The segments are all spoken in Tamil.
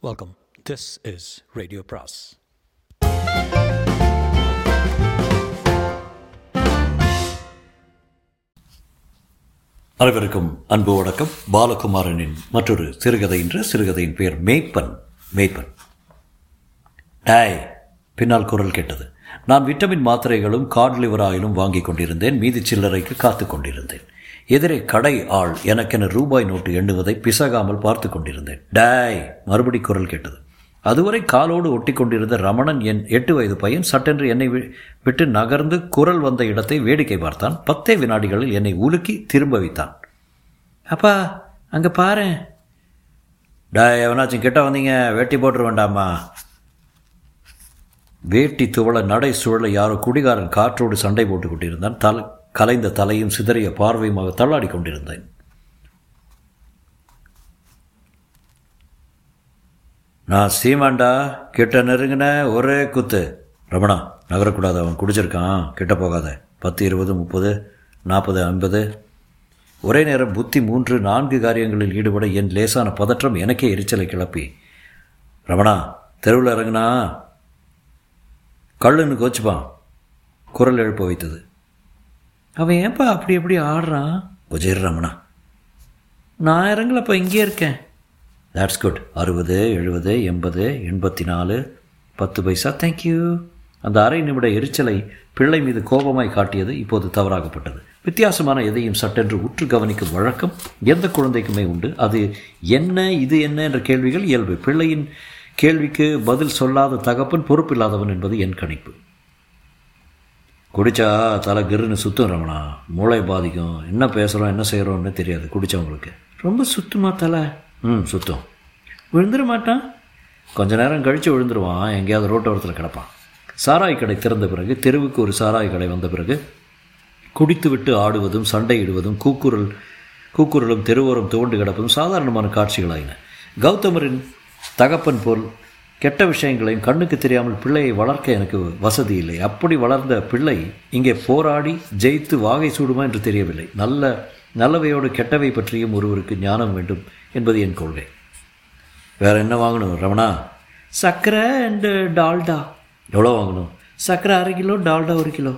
வெல்கம் திஸ் இஸ் ரேடியோ பிராஸ் அனைவருக்கும் அன்பு வணக்கம். பாலகுமாரனின் மற்றொரு சிறுகதை என்று சிறுகதையின் பெயர் மேய்ப்பன். மேய்ப்பன். டாய் பின்னால் குரல் கேட்டது. நான் விட்டமின் மாத்திரைகளும் கார்ட் லிவர் ஆயிலும் வாங்கி கொண்டிருந்தேன். மீதி சில்லறைக்கு காத்து கொண்டிருந்தேன். எதிரே கடை ஆள் எனக்கென ரூபாய் நோட்டு எண்ணுவதை பிசகாமல் பார்த்து கொண்டிருந்தேன். டாய் மறுபடி குரல் கேட்டது. அதுவரை காலோடு ஒட்டி கொண்டிருந்த ரமணன் என் எட்டு வயது பையன் சட்டென்று என்னை வி- விட்டு நகர்ந்து குரல் வந்த இடத்தை வேடிக்கை பார்த்தான். பத்தே வினாடிகளில் என்னை உலுக்கி திரும்ப வைத்தான். அப்பா அங்கே பாரு. டாய் எவனாச்சும் கிட்ட வந்தீங்க வேட்டி போட்டுற வேண்டாமா? வேட்டி துவள நடை சுழல யாரோ குடிகாரன் காற்றோடு சண்டை போட்டு கொண்டிருந்தான். தலை கலைந்த தலையும் சிதறிய பார்வையுமாக தள்ளாடி கொண்டிருந்தேன். நான் சீமாண்டா கிட்ட நெருங்கின ஒரே குத்து. ரமணா நகரக்கூடாது அவன் குடிச்சிருக்கான். கிட்ட போகாத. பத்து இருபது முப்பது நாற்பது ஐம்பது. ஒரே நேரம் புத்தி மூன்று நான்கு காரியங்களில் ஈடுபட என் லேசான பதற்றம் எனக்கே எரிச்சலை கிளப்பி. ரமணா தெருவில் இறங்குனா? கள்ளுன்னு கோச்சுப்பான். குரல் எழுப்ப வைத்தது. அவன் ஏன்பா அப்படி எப்படி ஆடுறான்? இரு ரமணா. நான் இறங்கலப்பா இங்கே இருக்கேன். தட்ஸ் குட் அறுபது எழுபது எண்பது எண்பத்தி நாலு பத்து பைசா. தேங்க்யூ அந்த அரை நிமிட எரிச்சலை பிள்ளை மீது கோபமாய் காட்டியது இப்போது தவறாகப்பட்டது. வித்தியாசமான எதையும் சட்டென்று உற்று கவனிக்கும் வழக்கம் எந்த குழந்தைக்குமே உண்டு. அது என்ன இது என்ன என்ற கேள்விகள் இயல்பு. பிள்ளையின் கேள்விக்கு பதில் சொல்லாத தகப்பன் பொறுப்பில்லாதவன் என்பது என் கணிப்பு. குடிச்சா தலை கிருன்னு சுத்தும் ரமணா. மூளை பாதிக்கும். என்ன பேசுகிறோம் என்ன செய்கிறோம்னு தெரியாது குடித்தவங்களுக்கு ரொம்ப சுத்துமா தலை? ம் சுத்தம். விழுந்துட மாட்டான்? கொஞ்ச நேரம் கழித்து விழுந்துருவான். எங்கேயாவது ரோட்டோரத்தில் கிடப்பான். சாராய் கடை திறந்த பிறகு தெருவுக்கு ஒரு சாராய் கடை வந்த பிறகு குடித்துவிட்டு ஆடுவதும் சண்டையிடுவதும் கூக்குரல் கூக்குரலும் தெருவோரம் துவண்டு கிடப்பதும் சாதாரணமான காட்சிகளாயின. கௌதமரின் தகப்பன் போல் கெட்ட விஷயங்களையும் கண்ணுக்கு தெரியாமல் பிள்ளையை வளர்க்க எனக்கு வசதி இல்லை. அப்படி வளர்ந்த பிள்ளை இங்கே போராடி ஜெயித்து வாகை சூடுமா என்று தெரியவில்லை. நல்ல நல்லவையோடு கெட்டவை பற்றியும் ஒருவருக்கு ஞானம் வேண்டும் என்பது என் கொள்கை. வேற என்ன வாங்கணும் ரமணா? சர்க்கரை அண்டு டால்டா. எவ்வளோ வாங்கணும்? சர்க்கரை அரை கிலோ டால்டா ஒரு கிலோ.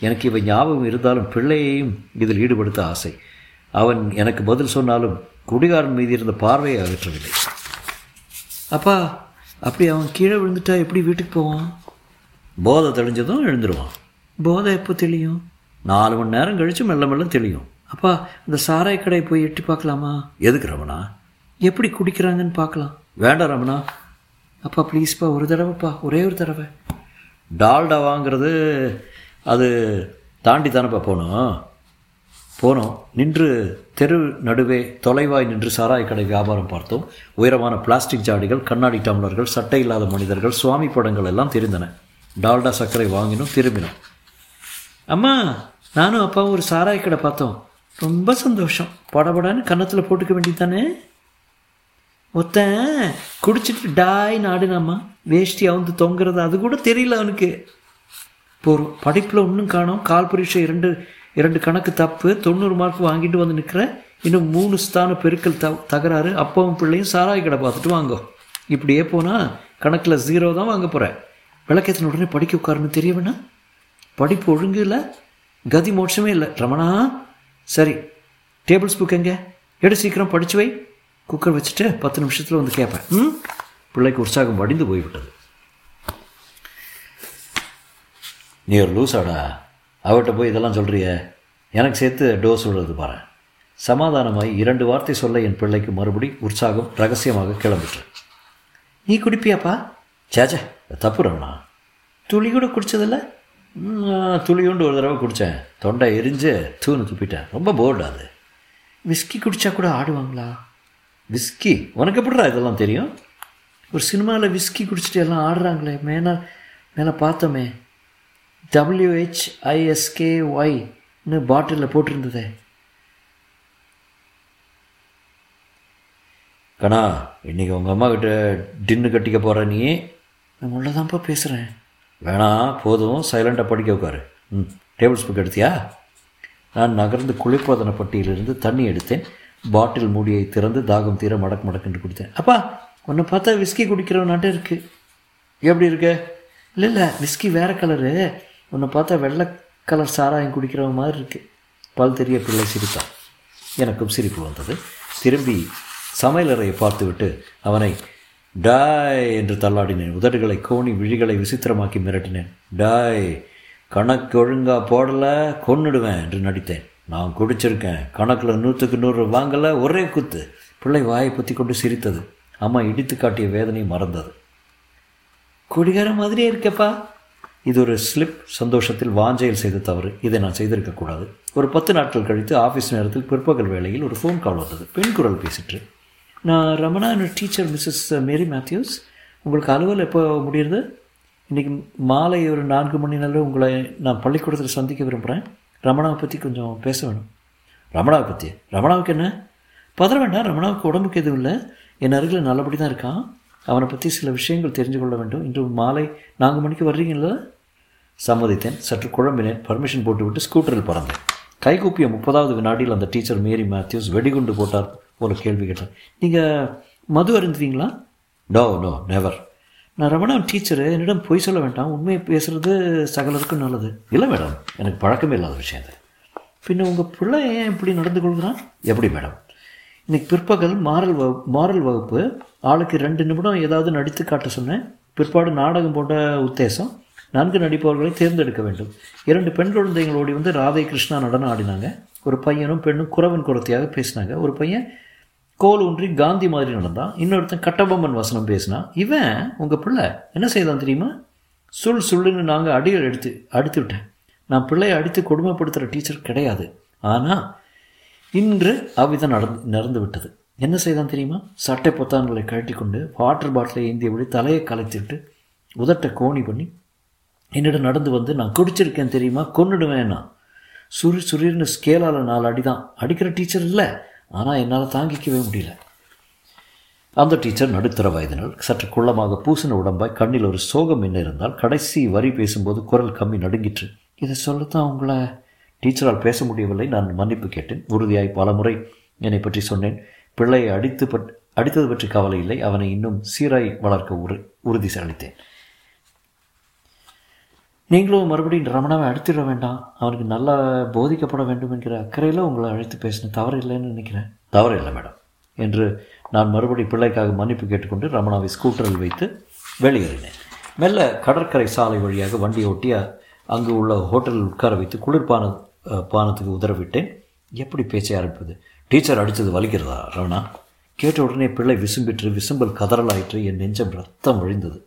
எனக்கு இவை ஞாபகம் இருந்தாலும் பிள்ளையையும் இதில் ஈடுபடுத்த ஆசை. அவன் எனக்கு பதில் சொன்னாலும் குடிகாரன் மீது இருந்த பார்வையை அகற்றவில்லை. அப்பா அப்படி அவன் கீழே விழுந்துட்டா எப்படி வீட்டுக்கு போவான்? போதை தெளிஞ்சதும் எழுந்துருவான். போதை எப்போ தெளியும்? நாலு மணி நேரம் கழித்து மெல்ல மெல்ல தெளியும். அப்பா இந்த சாராய கடை போய் எட்டி பார்க்கலாமா? எதுக்கு ரமணா? எப்படி குடிக்கிறாங்கன்னு பார்க்கலாம். வேண்டாம் ரமணா. அப்பா ப்ளீஸ்ப்பா ஒரு தடவைப்பா ஒரே ஒரு தடவை. டால்டா வாங்குறது அது தாண்டி தானப்பா போனோம் போனோம். நின்று தெரு நடுவே தொலைவாய் நின்று சாராய கடை வியாபாரம் பார்த்தோம். உயரமான பிளாஸ்டிக் ஜாடிகள் கண்ணாடி டம்ளர்கள் சட்டை இல்லாத மனிதர்கள் சுவாமி படங்கள் எல்லாம் தெரிந்தன. டால்டா சர்க்கரை வாங்கினோம் திரும்பினோம். அம்மா நானும் அப்பாவும் ஒரு சாராய கடை பார்த்தோம். ரொம்ப சந்தோஷம். படபடான்னு கன்னத்தில் போட்டுக்க வேண்டியதானே ஒருத்தன் குடிச்சிட்டு டாய் நாடுனாம்மா. வேஷ்டி அவுந்து தொங்குறது அது கூட தெரியல அவனுக்கு. போகிறோம் படிப்பில் ஒன்றும் காணோம். கால் பரீட்சை இரண்டு இரண்டு கணக்கு தப்பு தொண்ணூறு மார்க் வாங்கிட்டு வந்து நிற்கிறேன் இன்னும் மூணு ஸ்தான பெருக்கல் த தகராறு அப்பாவும் பிள்ளையும் சாராய கடை பார்த்துட்டு வாங்கோ. இப்படியே போனால் கணக்கில் ஜீரோ தான் வாங்க போகிறேன் விளக்கத்தின் உடனே படிக்க உட்காருன்னு தெரியவேண்ணா படிப்பு ஒழுங்கு இல்லை கதி மோட்சமே இல்லை. ரமணா சரி டேபிள்ஸ் புக் எங்கே? எடு சீக்கிரம் படிச்சு வை. குக்கர் வச்சுட்டு பத்து நிமிஷத்தில் வந்து கேட்பேன் ம்? பிள்ளைக்கு உற்சாகம் வடிந்து போய்விட்டது. நீ ஒரு லூசாடா அவர்கிட்ட போய் இதெல்லாம் சொல்கிறிய எனக்கு சேர்த்து டோஸ் விடுறது பாரு சமாதானமாய் இரண்டு வார்த்தை சொல்ல என் பிள்ளைக்கு மறுபடி உற்சாகம் ரகசியமாக கிளம்பிட்டு நீ குடிப்பியாப்பா? சேச்சே தப்பு ரவணா துளி கூட குடித்ததில்ல துளியோண்டு ஒரு தடவை குடித்தேன் தொண்டை எரிஞ்சு தூணு துப்பிட்டேன். ரொம்ப போர்டு அது. விஸ்கி குடித்தா கூட ஆடுவாங்களா? விஸ்கி? உனக்கு எப்படிடா இதெல்லாம் தெரியும்? ஒரு சினிமாவில் விஸ்கி குடிச்சிட்டு எல்லாம் ஆடுறாங்களே. மேலே மேலே பார்த்தோமே. டபிள்யூஹெச்ஐஎஸ்கே ஒய்னு பாட்டிலில் போட்டிருந்ததே. கண்ணா இன்னைக்கு உங்கள் அம்மா கிட்ட டின்னு கட்டிக்க போகிற நீ? நான் உள்ளதான்ப்பா பேசுகிறேன் வேணாம் போதும் சைலண்டாக படிக்க உட்காரு. ம் டேபிள் ஸ்பூக் எடுத்தியா? நான் நகர்ந்து குளிர்பதன பட்டியிலிருந்து தண்ணி எடுத்தேன். பாட்டில் மூடியை திறந்து தாகம் தீர மடக் மடக்கென்று குடித்தேன். அப்பா உன்னை பார்த்தா விஸ்கி குடிக்கிறவனாட்டம் இருக்கு. எப்படி இருக்க? இல்லை இல்லை விஸ்கி வேறு கலரு உன்னை பார்த்தா வெள்ளை கலர் சாராயம் குடிக்கிற மாதிரி இருக்கு. பல் தெரிய பிள்ளை சிரித்தான் எனக்கும் சிரிப்பு வந்தது. திரும்பி சமையலறையை பார்த்துவிட்டு அவனை டாய் என்று தள்ளாடினேன். உதடுகளை கோணி விழிகளை விசித்திரமாக்கி மிரட்டினேன். டாய் கணக்கு ஒழுங்காக போடலை கொன்னுடுவேன் என்று நடித்தேன். நான் குடிச்சிருக்கேன். கணக்கில் நூற்றுக்கு நூறு வாங்கலை ஒரே குத்து. பிள்ளை வாயை பற்றி கொண்டு சிரித்தது. அம்மா இடித்து காட்டிய வேதனை மறந்தது. குடிகார மாதிரியே இருக்கப்பா. இது ஒரு ஸ்லிப் சந்தோஷத்தில் வாஞ்சையில் செய்த தவறு. இதை நான் செய்திருக்கக்கூடாது ஒரு பத்து நாட்கள் கழித்து ஆஃபீஸ் நேரத்தில் பிற்பகல் வேளையில் ஒரு ஃபோன் கால் வந்தது. பெண் குரல் பேசிட்டு நான் Ramana teacher Mrs Mary Matthews. உங்களுக்கு அலுவல் எப்போ முடியுது இன்றைக்கி மாலை ஒரு நான்கு மணி நேரம் உங்களை நான் பள்ளிக்கூடத்தில் சந்திக்க விரும்புகிறேன் ரமணாவை பற்றி கொஞ்சம் பேச வேணும். ரமணாவை பற்றி ரமணாவுக்கு என்ன? பதற வேண்டாம். ரமணாவுக்கு உடம்புக்கு எதுவும் இல்லை. என் அருகில் நல்லபடி தான் இருக்கான். அவனை பற்றி சில விஷயங்கள் தெரிஞ்சு கொள்ள வேண்டும். இன்று மாலை நான்கு மணிக்கு வர்றீங்களா? சம்மதித்தேன். சற்று குழம்பினேன். பர்மிஷன் போட்டுவிட்டு ஸ்கூட்டரில் பறந்தேன். கைகூப்பிய முப்பதாவது வினாடியில் அந்த டீச்சர் மேரி மேத்யூஸ் வெடிகுண்டு போட்டார் போல கேள்வி கேட்டார் நீங்கள் மது அருந்துவீங்களா நோ நோ நெவர் நான் ரமணன் டீச்சரு என்னிடம் பொய் சொல்ல வேண்டாம். உண்மையை பேசுகிறது சகலருக்கும் நல்லது. இல்லை மேடம் எனக்கு பழக்கமே இல்லாத விஷயம் அது பின்ன உங்கள் பிள்ளை ஏன் இப்படி நடந்து கொள்கிறான்? எப்படி மேடம்? இன்னைக்கு பிற்பகல் மாரல் வகுப்பு மாரல் வகுப்பு. ஆளுக்கு ரெண்டு நிமிடம் ஏதாவது நடித்து காட்ட சொன்னேன். பிற்பாடு நாடகம் போன்ற உத்தேசம். நன்கு நடிப்பவர்களை தேர்ந்தெடுக்க வேண்டும். இரண்டு பெண் குழந்தைகளோடி வந்து ராதை கிருஷ்ணா நடனம் ஆடினாங்க. ஒரு பையனும் பெண்ணும் குறவன் குரத்தையாக பேசினாங்க. ஒரு பையன் கோல் ஊன்றி காந்தி மாதிரி நடந்தான். இன்னொருத்தன் கட்டபொம்மன் வசனம் பேசினான். இவன் உங்கள் பிள்ளை என்ன செய்தான் தெரியுமா? சுள் சுள்ளுன்னு நாங்கள் அடிகள் எடுத்து அடித்து விட்டேன். நான் பிள்ளையை அடித்து கொடுமைப்படுத்துகிற டீச்சர் கிடையாது. ஆனால் இன்று அவ்விதம் நடந்து நடந்து விட்டது என்ன செய்தான் தெரியுமா? சட்டை பொத்தான்களை கழட்டி கொண்டு வாட்டர் பாட்டிலை ஏந்தியபடி தலையை கலைத்துட்டு உதட்டை கோணி பண்ணி என்னிடம் நடந்து வந்து நான் குடிச்சிருக்கேன் தெரியுமா? கொன்னுடுவேன் நான். சுரு சுரீர்னு ஸ்கேலால் நாலு அடி தான் அடிக்கிற டீச்சர் இல்லை. ஆனால் என்னால் தாங்கிக்கவே முடியல. அந்த டீச்சர் நடுத்தர வயதினால் சற்று குள்ளமாக பூசின உடம்பாய் கண்ணில் ஒரு சோகம் என்ன இருந்தால் கடைசி வரி பேசும்போது குரல் கம்மி நடுங்கிற்று. இதை சொல்லத்தான் உங்களை டீச்சரால் பேச முடியவில்லை. நான் மன்னிப்பு கேட்டேன். உறுதியாய் பல முறை என்னை பற்றி சொன்னேன். பிள்ளையை அடித்து பட் அடித்தது பற்றி கவலை இல்லை. அவனை இன்னும் சீராய் வளர்க்க உறு உறுதி அளித்தேன் நீங்களும் மறுபடியும் ரமணாவை அடித்திட வேண்டாம். அவனுக்கு நல்லா போதிக்கப்பட வேண்டும் என்கிற அக்கறையில் உங்களை அழைத்து பேசினேன் தவறு இல்லைன்னு நினைக்கிறேன். தவறு இல்லை மேடம் என்று நான் மறுபடி பிள்ளைக்காக மன்னிப்பு கேட்டுக்கொண்டு ரமணாவை ஸ்கூட்டரில் வைத்து வெளியேறினேன். மெல்ல கடற்கரை சாலை வழியாக வண்டியை ஒட்டி அங்கு உள்ள ஹோட்டலில் உட்கார வைத்து குளிர்பான பானத்துக்கு உதறவிட்டேன் எப்படி பேச்சை ஆரம்பிப்பது? டீச்சர் அடித்தது வலிக்கிறதா ரவணா? கேட்ட உடனே பிள்ளை விசும்பிற்று விசும்பல் கதறலாயிற்று என் நெஞ்சம் ரத்தம் வழிந்தது.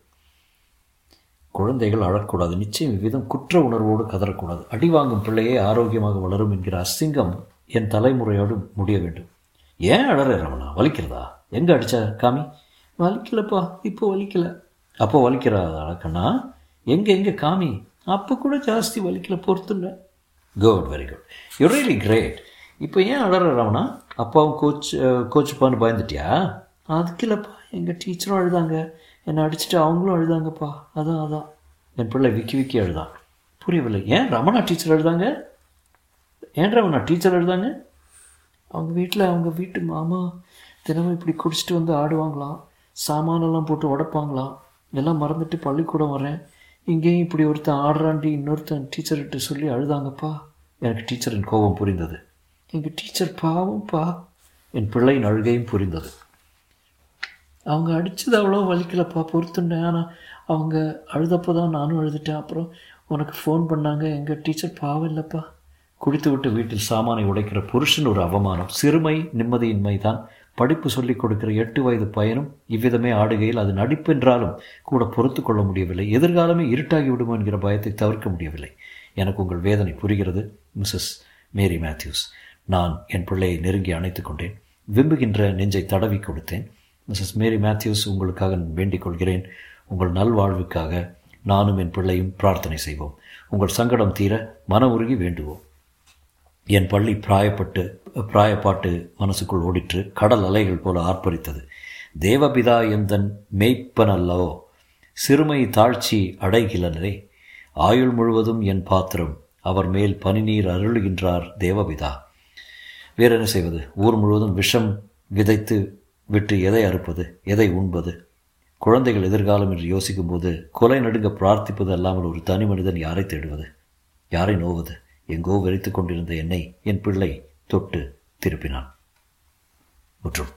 குழந்தைகள் அழக்கூடாது நிச்சயம் இவ்விதம் குற்ற உணர்வோடு கதறக்கூடாது. அடி வாங்கும் பிள்ளையே ஆரோக்கியமாக வளரும் என்கிற அசிங்கம் என் தலைமுறையோடு முடிய வேண்டும். ஏன் அழற ரமணா வலிக்கிறதா? எங்கே அடிச்சா காமி? வலிக்கலப்பா இப்போ வலிக்கல. அப்போ வலிக்கிறா கண்ணா? எங்கே எங்கே காமி? அப்போ கூட ஜாஸ்தி வலிக்கல பொறுத்துல்ல. Good very good you really great இப்போ ஏன் அழற அப்பாவும் கோச் கோச்சுப்பான்னு பயந்துட்டியா? அதுக்கு இல்லைப்பா எங்கள் டீச்சரும் அழுதாங்க. என்னை அடிச்சுட்டு அவங்களும் அழுதாங்கப்பா. அதான் அதான். என் பிள்ளை விக்கி விக்கி அழுதான் புரியவில்லை. ஏன் ரமணா டீச்சர் அழுதாங்க? ஏன் ரமணா டீச்சர் அழுதாங்க? அவங்க வீட்டில் அவங்க வீட்டு மாமா தினமும் இப்படி குடிச்சிட்டு வந்து ஆடுவாங்களாம் சாமானெல்லாம் போட்டு உடைப்பாங்களாம் எல்லாம் மறந்துட்டு பள்ளிக்கூடம் வரேன். இங்கேயும் இப்படி ஒருத்தன் ஆடுறாண்டி இன்னொருத்தன் டீச்சர்கிட்ட சொல்லி அழுதாங்கப்பா. எனக்கு டீச்சரின் கோபம் புரிந்தது. எங்கள் டீச்சர் பாவம்ப்பா. என் பிள்ளையின் அழுகையும் புரிந்தது. அவங்க அடித்தது அவ்வளோ வலிக்கலப்பா பொறுத்துட்டேன் ஆனால் அவங்க அழுதப்போ தான் நானும் அழுதுட்டேன். அப்புறம் உனக்கு ஃபோன் பண்ணாங்க. எங்கள் டீச்சர் பாவம் இல்லைப்பா குடித்து விட்டு வீட்டில் சாமானை உடைக்கிற புருஷன் ஒரு அவமானம். சிறுமை நிம்மதியின்மை தான் படிப்பு சொல்லிக் கொடுக்கிற எட்டு வயது பையனும் இவ்விதமே ஆடுகையில் அது நடிப்பென்றாலும் கூட பொறுத்து கொள்ள முடியவில்லை. எதிர்காலமே இருட்டாகி விடுமோ என்கிற பயத்தை தவிர்க்க முடியவில்லை. எனக்கு உங்கள் வேதனை புரிகிறது மிஸ்ஸஸ் மேரி மேத்யூஸ். நான் என் பிள்ளையை நெருங்கி அணைத்து கொண்டேன். விம்புகின்ற நெஞ்சை தடவி கொடுத்தேன். மிஸ்ஸஸ் மேரி மேத்யூஸ் உங்களுக்காக வேண்டிக் கொள்கிறேன். உங்கள் நல்வாழ்வுக்காக நானும் என் பிள்ளையும் பிரார்த்தனை செய்வோம். உங்கள் சங்கடம் தீர மன உருகி வேண்டுவோம். என் பள்ளி பிராயப்பட்டு பிராயப்பாட்டு மனசுக்குள் ஓடிற்று. கடல் அலைகள் போல ஆர்ப்பரித்தது. தேவபிதா எந்தன் மெய்ப்பனல்லவோ சிறுமை தாழ்ச்சி அடைகிலனரே. ஆயுள் முழுவதும் என் பாத்திரம் அவர் மேல் பனிநீர் அருளுகின்றார் தேவபிதா. வேறு என்ன செய்வது? ஊர் முழுவதும் விஷம் விதைத்து விட்டு எதை அறுப்பது? எதை உண்பது? குழந்தைகள் எதிர்காலம் என்று யோசிக்கும்போது கொலை நடுங்க பிரார்த்திப்பது அல்லாமல் ஒரு தனி மனிதன் யாரை தேடுவது? யாரை நோவது? எங்கோ வெறித்து கொண்டிருந்த என்னை என் பிள்ளை தொட்டு திருப்பினான். முற்றும்.